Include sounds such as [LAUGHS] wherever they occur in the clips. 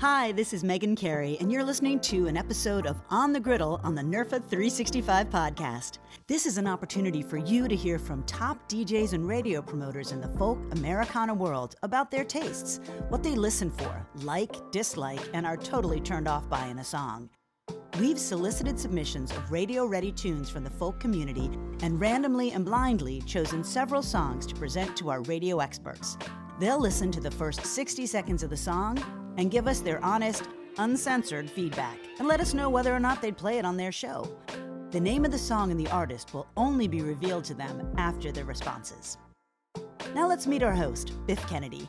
Hi, this is Megan Carey, and you're listening to an episode of On the Griddle on the NERFA 365 podcast. This is an opportunity for you to hear from top DJs and radio promoters in the folk Americana world about their tastes, what they listen for, like, dislike, and are totally turned off by in a song. We've solicited submissions of radio ready tunes from the folk community and randomly and blindly chosen several songs to present to our radio experts. They'll listen to the first 60 seconds of the song and give us their honest, uncensored feedback and let us know whether or not they'd play it on their show. The name of the song and the artist will only be revealed to them after their responses. Now let's meet our host, Biff Kennedy.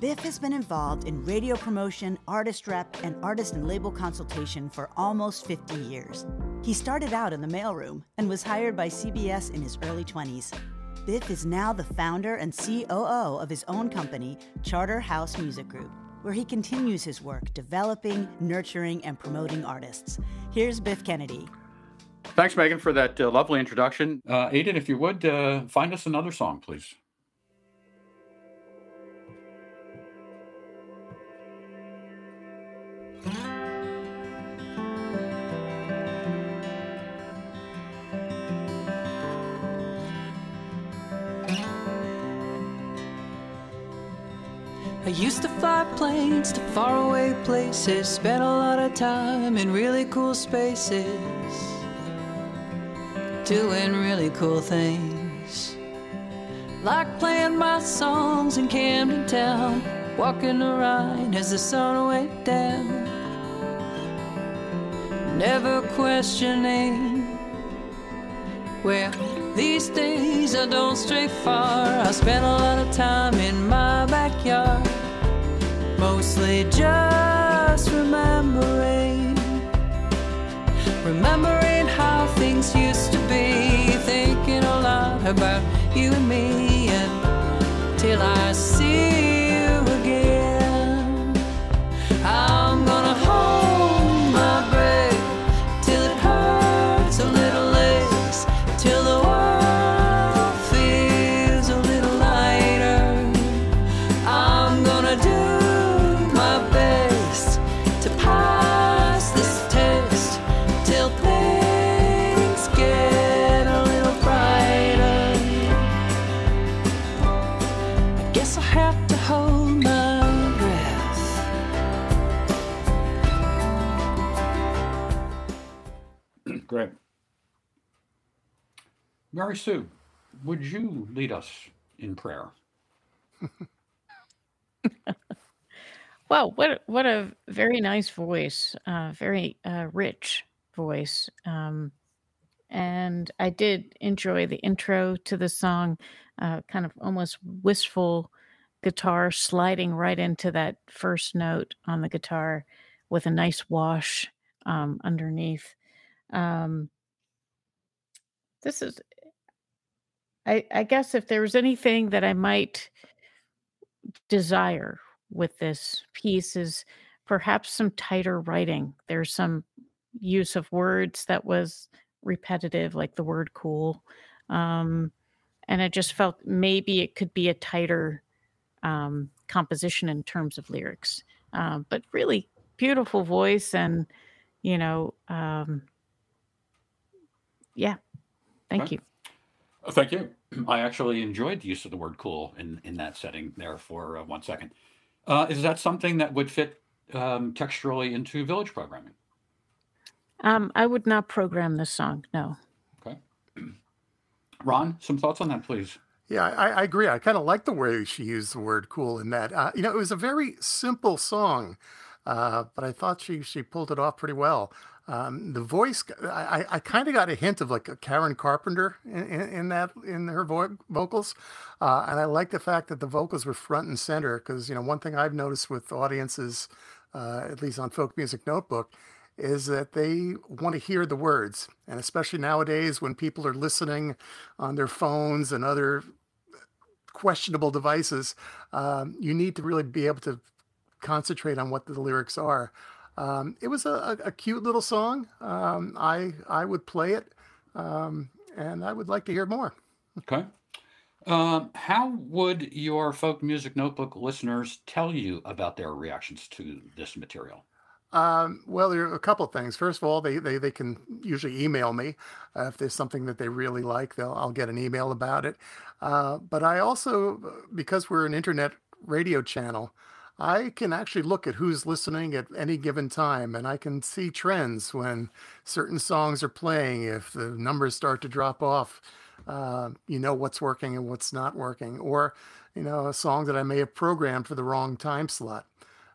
Biff has been involved in radio promotion, artist rep, and artist and label consultation for almost 50 years. He started out in the mailroom and was hired by CBS in his early 20s. Biff is now the founder and COO of his own company, Charter House Music Group where he continues his work developing, nurturing, and promoting artists. Here's Biff Kennedy. Thanks, Megan, for that uh, lovely introduction. Uh, Aiden, if you would, uh, find us another song, please. I used to fly planes to faraway places, spent a lot of time in really cool spaces, doing really cool things. Like playing my songs in Camden Town, walking around as the sun went down. Never questioning where these days I don't stray far. I spend a lot of time in my backyard, mostly just remembering, remembering how things used to be. Thinking a lot about you and me Mary Sue, would you lead us in prayer? [LAUGHS] Wow, what what a very nice voice, uh, very uh, rich voice. Um, and I did enjoy the intro to the song, uh, kind of almost wistful guitar sliding right into that first note on the guitar with a nice wash um, underneath. Um, this is, I, I guess, if there was anything that I might desire with this piece is perhaps some tighter writing. There's some use of words that was repetitive, like the word cool. Um, and I just felt maybe it could be a tighter um, composition in terms of lyrics. Um, but really beautiful voice and, you know, um, yeah, thank Okay. you. Thank you. [CLEARS THROAT] I actually enjoyed the use of the word cool in, in that setting there for uh, one second. Uh, is that something that would fit um, texturally into village programming? Um, I would not program this song, no. Okay. [CLEARS THROAT] Ron, some thoughts on that, please. Yeah, I, I agree. I kind of like the way she used the word "cool" in that. Uh, you know, it was a very simple song, uh, but I thought she she pulled it off pretty well. Um, the voice, I, I, kind of got a hint of like a Karen Carpenter in, in, in that in her vo- vocals, uh, and I like the fact that the vocals were front and center because you know one thing I've noticed with audiences, uh, at least on Folk Music Notebook, is that they want to hear the words, and especially nowadays when people are listening on their phones and other questionable devices, um, you need to really be able to concentrate on what the lyrics are. Um, it was a, a, cute little song. Um, I I would play it, um, and I would like to hear more. Okay. Um, how would your folk music notebook listeners tell you about their reactions to this material? Um, well, there are a couple of things. First of all, they they, they can usually email me uh, if there's something that they really like. They'll I'll get an email about it. Uh, but I also, because we're an internet radio channel, I can actually look at who's listening at any given time, and I can see trends when certain songs are playing. If the numbers start to drop off, uh, you know what's working and what's not working, or you know a song that I may have programmed for the wrong time slot.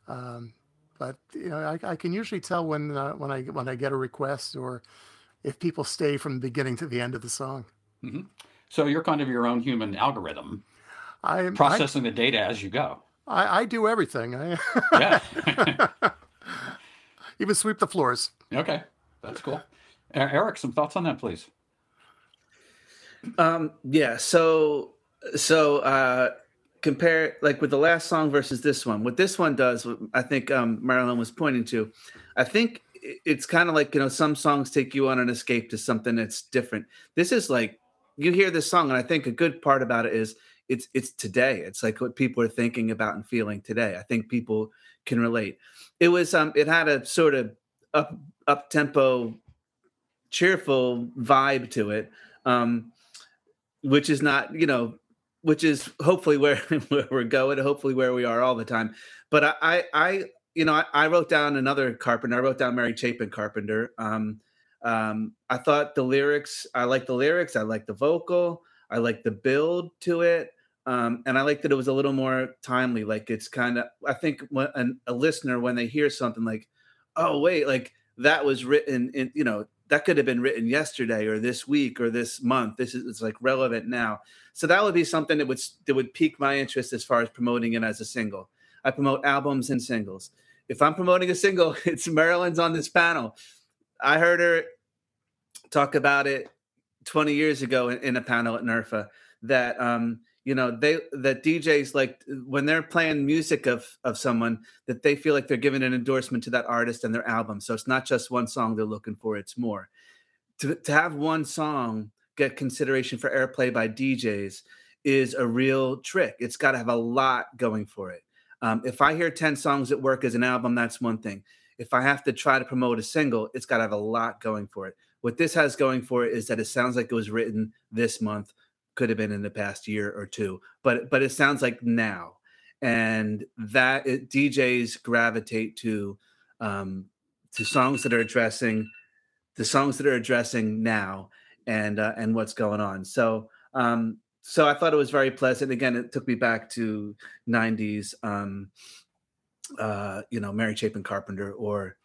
Um, but you know, I, I can usually tell when uh, when I when I get a request or if people stay from the beginning to the end of the song. hmm So you're kind of your own human algorithm, I I processing the data as you go. I, I do everything. I Yeah. [LAUGHS] even sweep the floors. okay, that's cool. Erik, some thoughts on that, please. Um, yeah. So, so uh, compare like with the last song versus this one. What this one does, I think um, Marilyn was pointing to, I think it's kind of like you know some songs take you on an escape to something that's different. This is like you hear this song, and I think a good part about it is it's it's today. It's like what people are thinking about and feeling today. I think people can relate. It was um, it had a sort of up up tempo, cheerful vibe to it. Um, which is not you know which is hopefully where, [LAUGHS] where we're going hopefully where we are all the time but i i, you know I, I wrote down another carpenter i wrote down mary chapin carpenter um um i thought the lyrics i like the lyrics i like the vocal i like the build to it um and i like that it was a little more timely like it's kind of i think when an, a listener when they hear something like oh wait like that was written in you know that could have been written yesterday or this week or this month this is it's like relevant now. So that would be something that would that would pique my interest as far as promoting it as a single. I promote albums and singles. If i'm promoting a single [LAUGHS] it's marilyn's on this panel. I heard her talk about it 20 years ago in, in a panel at nerfa that um you know they that djs like when they're playing music of of someone that they feel like they're giving an endorsement to that artist and their album. So it's not just one song they're looking for it's more. To, to have one song get consideration for airplay by djs is a real trick. It's got to have a lot going for it. Um, if i hear 10 songs that work as an album that's one thing. If i have to try to promote a single it's got to have a lot going for it. What this has going for it is that it sounds like it was written this month could have been in the past year or two but but it sounds like now and that it, djs gravitate to um to songs that are addressing the songs that are addressing now and uh, and what's going on. So um so i thought it was very pleasant. Again it took me back to 90s um uh you know mary chapin carpenter or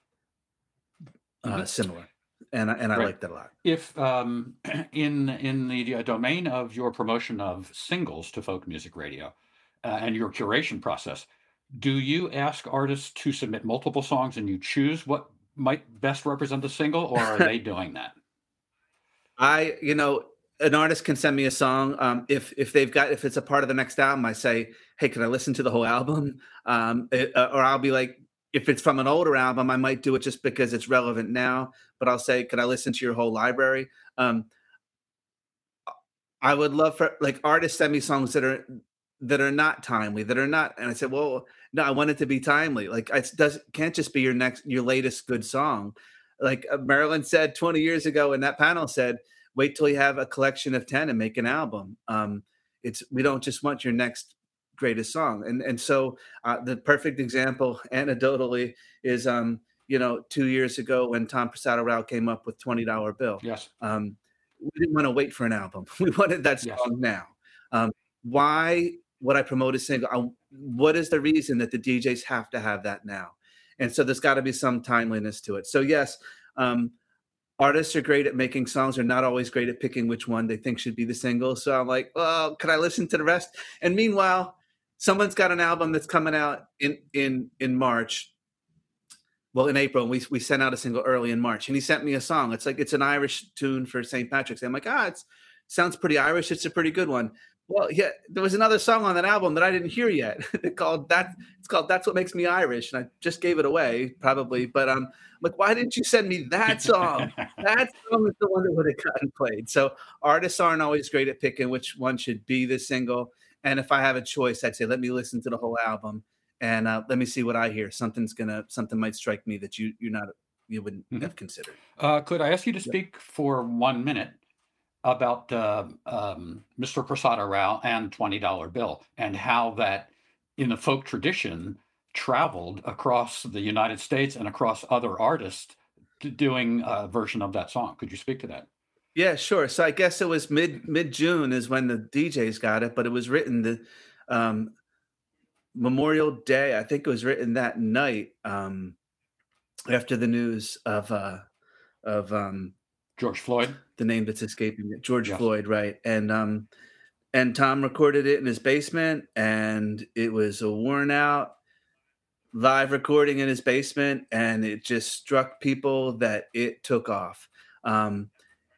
uh Mhm. similar and I, and i Right. like that a lot If um, [CLEARS THROAT] in in the domain of your promotion of singles to folk music radio uh, and your curation process, do you ask artists to submit multiple songs and you choose what might best represent the single, or are they [LAUGHS] doing that? I, you know, an artist can send me a song. Um, if if they've got if it's a part of the next album, I say, hey, can I listen to the whole album? Um, it- uh, or I'll be like, if it's from an older album, I might do it just because it's relevant now. But I'll say, can I listen to your whole library? Um, I would love for like artists send me songs that are that are not timely, that are not. And I said, well, no, I want it to be timely. Like it does can't just be your next your latest good song. Like uh, Marilyn said 20 years ago, and that panel said, wait till you have a collection of 10 and make an album. Um, it's we don't just want your next greatest song. And and so uh, the perfect example [LAUGHS] anecdotally is um, you know, two years ago when Tom Prasada Rao came up with $20 bill Yes. um, we didn't want to wait for an album. [LAUGHS] We wanted that Yes. song now. Um, why would I promote a single? I, what is the reason that the DJs have to have that now? And so there's got to be some timeliness to it. So yes, um, artists are great at making songs. They're not always great at picking which one they think should be the single. So I'm like, well, can I listen to the rest? And meanwhile, someone's got an album that's coming out in in in March well in april we, we sent out a single early in march and he sent me a song it's like it's an irish tune for st patrick's i'm like ah it sounds pretty irish it's a pretty good one Well, yeah, there was another song on that album that I didn't hear yet. [LAUGHS] called that. It's called "That's What Makes Me Irish," and I just gave it away, probably. But um, like, why didn't you send me that song? [LAUGHS] that song is the one that would have gotten played. So artists aren't always great at picking which one should be the single. And if I have a choice, I'd say let me listen to the whole album and uh, let me see what I hear. Something's gonna something might strike me that you you're not you wouldn't Mhm. have considered. Uh, could I ask you to speak for one minute about uh, um, Mr. Prasada Rao and Twenty Dollar Bill and how that, in the folk tradition, traveled across the United States and across other artists doing a version of that song? Could you speak to that? Yeah, sure. So I guess it was mid mid June is when the DJs got it, but it was written the um, Memorial Day. I think it was written that night um, after the news of uh, of um, George Floyd. the name that's escaping me, George Yes. Floyd, right? And um, and Tom recorded it in his basement, and it was a worn out live recording in his basement, and it just struck people that it took off. Um,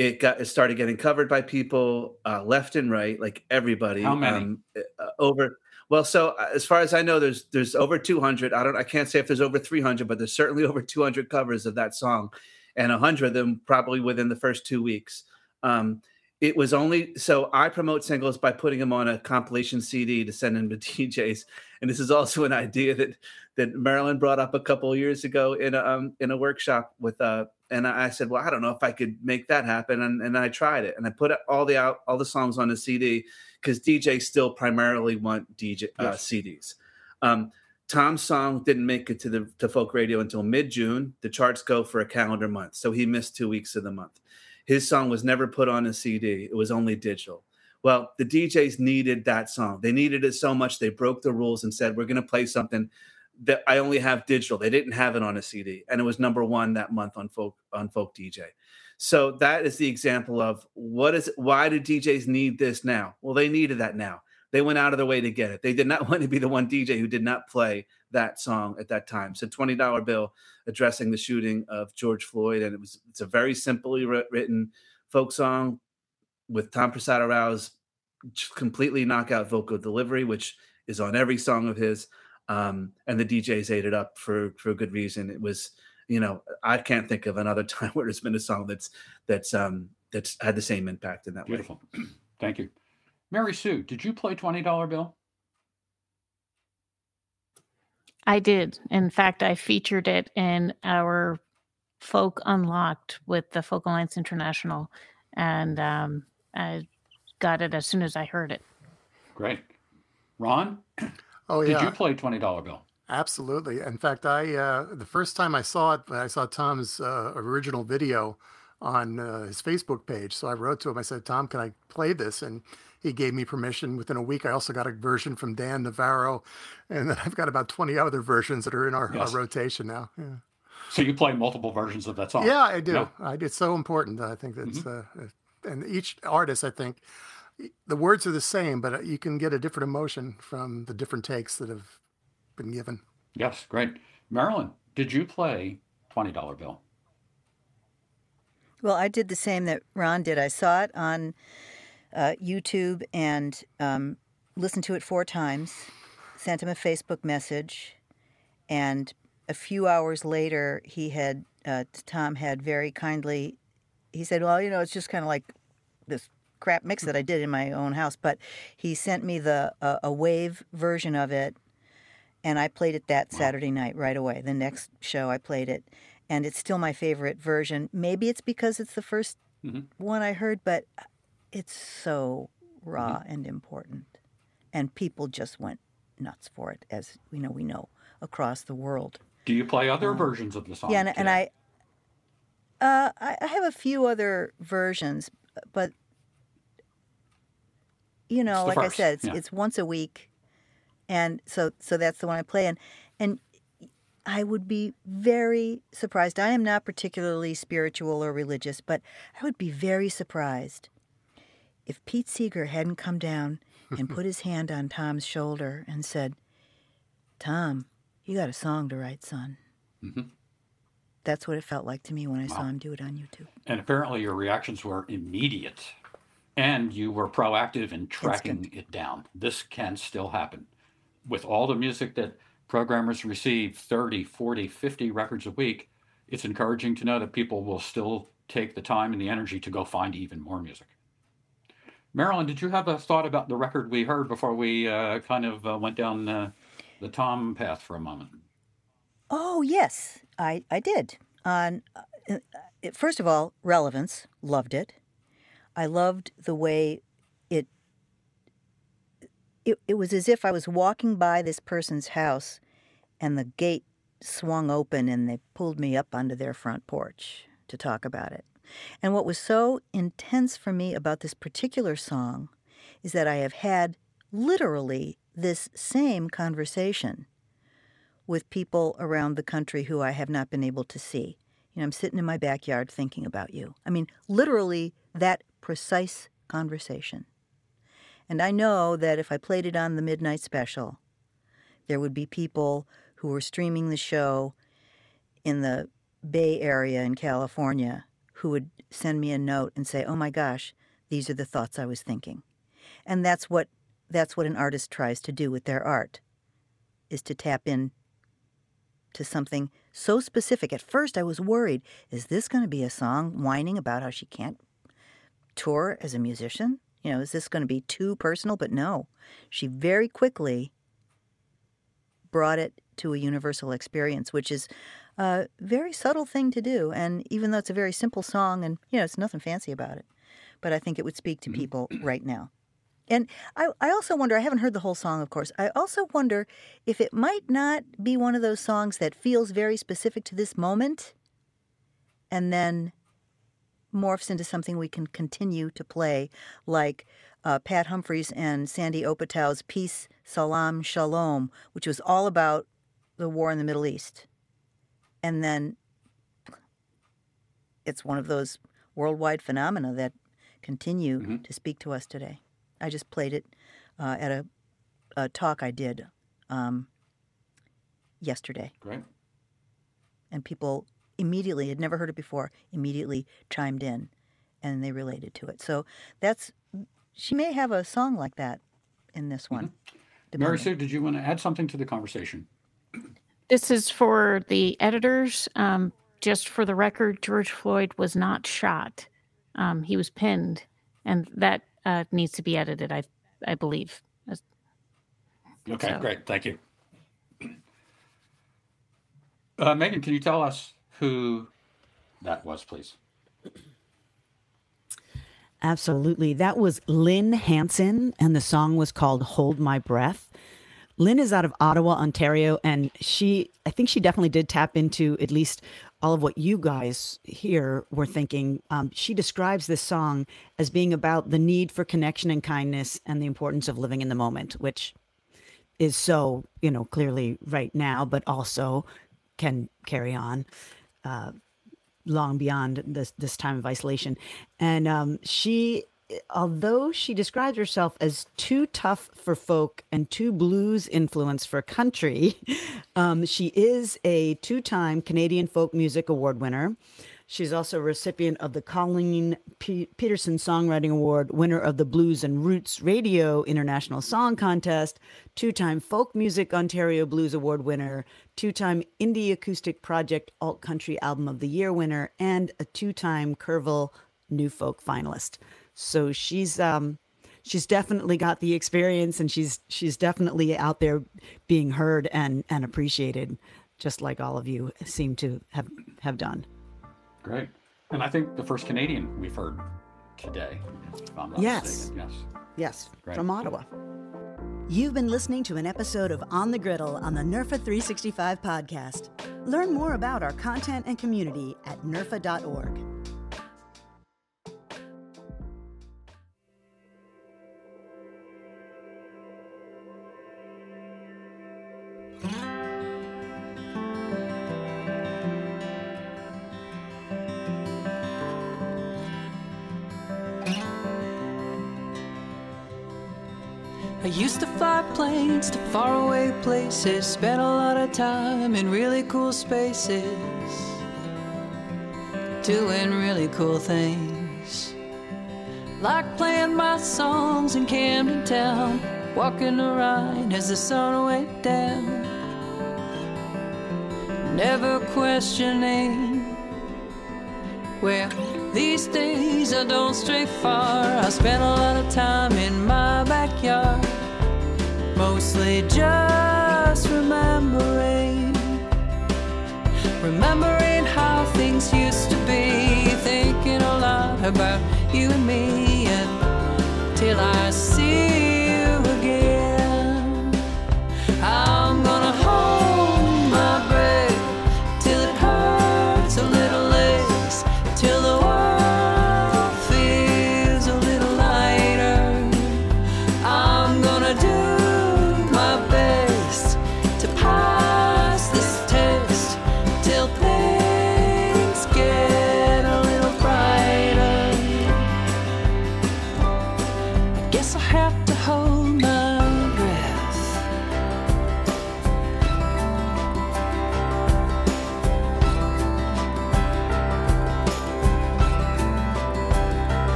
it got it started getting covered by people uh, left and right, like everybody. How many? Um, uh, over. Well, so uh, as far as I know, there's there's over 200. I don't. I can't say if there's over 300, but there's certainly [LAUGHS] over 200 covers of that song, and 100 of them probably within the first two weeks. Um, it was only so I promote singles by putting them on a compilation CD to send them to [LAUGHS] DJs, and this is also an idea that that Marilyn brought up a couple of years ago in a um, in a workshop with uh and I said, well, I don't know if I could make that happen, and, and I tried it, and I put all the out all the songs on a CD because DJs still primarily want DJ uh, Yes. CDs. Um, Tom's song didn't make it to the to folk radio until mid June. The charts go for a calendar month, so he missed two weeks of the month. His song was never put on a CD; it was only digital. Well, the DJs needed that song. They needed it so much they broke the rules and said, "We're going to play something that I only have digital." They didn't have it on a CD, and it was number one that month on folk on folk DJ. So that is the example of what is why do DJs need this now? Well, they needed that now. They went out of their way to get it. They did not [LAUGHS] want to be the one DJ who did not play that song at that time. So twenty dollar bill addressing the shooting of George Floyd, and it was it's a very simply written folk song with Tom Prasad Rao's completely knockout vocal delivery, which is on every song of his. Um, and the DJs ate it up for for good reason. It was, you know, I can't think of another [LAUGHS] time where there's been a song that's that's um that's had the same impact in that way. Beautiful. [CLEARS THROAT] Thank you. Mary Sue, did you play Twenty Dollar Bill? I did. In fact, I featured it in our Folk Unlocked with the Folk Alliance International, and um, I got it as soon as I heard it. Great. Ron, [CLEARS THROAT] Oh did you play Twenty Dollar Bill? absolutely. In fact, I uh, the first time I saw it, I saw Tom's uh, original video on uh, his Facebook page. So I wrote to him. I said, "Tom, can I play this?" And he gave me permission. Within a week, I also got a version from Dan Navarro, and then I've got about twenty other versions that are in our, Yes. our rotation now. Yeah. So you play multiple versions of that song? Yeah, I do. Yeah. I, it's so important. I think that's, uh, uh, and each artist, I think, the words are the same, but uh, you can get a different emotion from the different takes that have been given. Yes, great. Marilyn, did you play Twenty Dollar Bill? Well, I did the same that Ron did. I saw it on uh, YouTube and um, listened to it four times, sent him a Facebook message, and a few hours later, he had, uh, Tom had very kindly, he said, Well, you know, it's just kind of like this crap mix that I did in my own house, but he sent me the uh, a wave version of it, and I played it that Saturday night right away. The next show, I played it, and it's still my favorite version. Maybe it's because it's the 1st Mhm. one I heard, but it's so raw and important, and people just went nuts for it, as we know we know across the world. Do you play other versions of the song? Yeah, and, and? I, uh, I, I have a few other versions, but you know, like I said, it's yeah. it's once a week, and so so that's the one I play, and and I would be very surprised. I am not particularly spiritual or religious, but I would be very surprised if Pete Seeger hadn't come down and [LAUGHS] put his hand on Tom's shoulder and said, "Tom, you got a song to write, son." Mhm. That's what it felt like to me when I saw him do it on YouTube. and apparently your reactions were immediate. And you were proactive in tracking it down. This can still happen. With all the music that programmers receive 30, 40, 50 records a week, it's encouraging to know that people will still take the time and the energy to go find even more music. Marilyn, did you have a thought about the record we heard before we uh, kind of uh, went down uh, the Tom path for a moment? Oh yes, I I did. On uh, first of all, relevance. Loved it. I loved the way it. It it was as if I was walking by this person's house, and the gate swung open, and they pulled me up onto their front porch to talk about it. And what was so intense for me about this particular song is that I have had literally this same conversation with people around the country who I have not been able to see. You know, I'm sitting in my backyard thinking about you. I mean, literally that precise conversation. And I know that if I played it on the midnight special, there would be people who were streaming the show in the Bay Area in California who would send me a note and say, "Oh my gosh, these are the thoughts I was thinking." And that's what that's what an artist tries to do with their art is to tap in to something so specific. At first I was worried, is this going to be a song whining about how she can't tour as a musician? You know, is this going to be too personal? But no. She very quickly brought it to a universal experience, which is a very subtle thing to do. And even though it's a very simple song and, you know, it's nothing fancy about it, but I think it would speak to mm-hmm. people right now. And I, I also wonder, I haven't heard the whole song, of course. I also wonder if it might not be one of those songs that feels very specific to this moment and then morphs into something we can continue to play, like uh, Pat Humphries and Sandy Opatow's piece Salaam Shalom, which was all about the war in the Middle East. And then it's one of those worldwide phenomena that continue Mhm. to speak to us today. I just played it uh, at a, a talk I did um, yesterday, Great. and people immediately had never heard it before. Immediately chimed in, and they related to it. So that's she may have a song like that in this one. Mary. Sue, did you want to add something to the conversation? This is for the editors. Um, just for the record, George Floyd was not shot. Um, he was pinned, and that uh, needs to be edited. I, I believe. Okay, So- great. Thank you. Uh, Megan, can you tell us who that was, please? Absolutely. That was Lynne Hanson, and the song was called Hold My Breath. Lynne is out of Ottawa, Ontario, and she, I think she definitely did tap into at least all of what you guys here were thinking. Um, she describes this song as being about the need for connection and kindness and the importance of living in the moment, which is so, you know, clearly right now, but also can carry on long beyond this this time of isolation. And um, she, although she describes herself as too tough for folk and too blues influenced for country, [LAUGHS] um, she is a two-time Canadian Folk Music Award winner. She's also a recipient of the Colleen P- Peterson Songwriting Award, winner of the Blues and Roots Radio International Song Contest, two time Folk Music Ontario Blues Award winner, two time Indie Acoustic Project Alt Country Album of the Year winner, and a two time Kerrville New Folk finalist. So she's um, she's definitely got the experience, and she's she's definitely out there being heard and and appreciated, just like all of you seem to have have done. Great. And I think the first Canadian we've heard today. if I'm not Yes. mistaken. Yes. Yes, Great. from Ottawa. You've been listening to an episode of On the Griddle on the NERFA 365 podcast. Learn more about our content and community at nerfa.org. to faraway places, spent a lot of time in really cool spaces, doing really cool things. like playing my songs in Camden Town, walking around as the sun went down, never questioning where these days I don't stray far. I spend a lot of time in my backyard, mostly just remembering, remembering how things used to be, thinking a lot about you and me. Until I see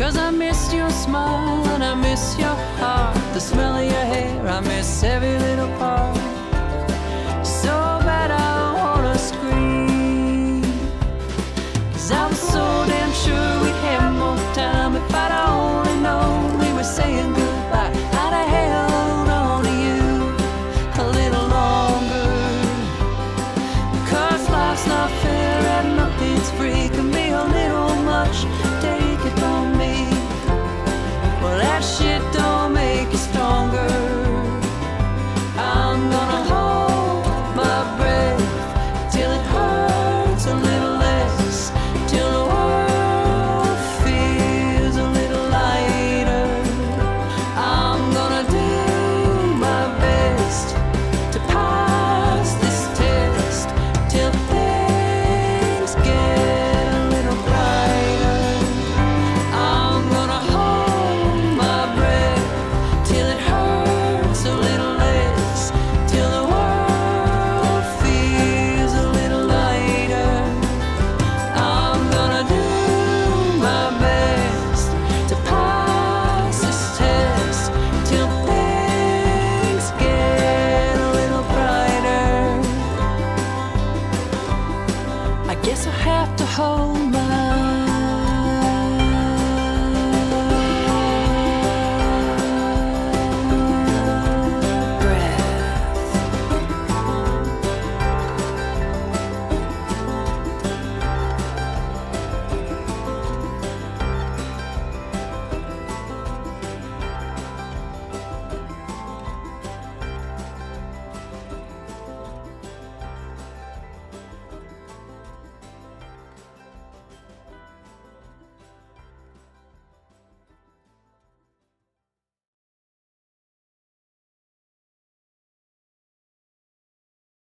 Cause I miss your smile and I miss your heart, the smell of your hair, I miss every little part. Guess I have to hold my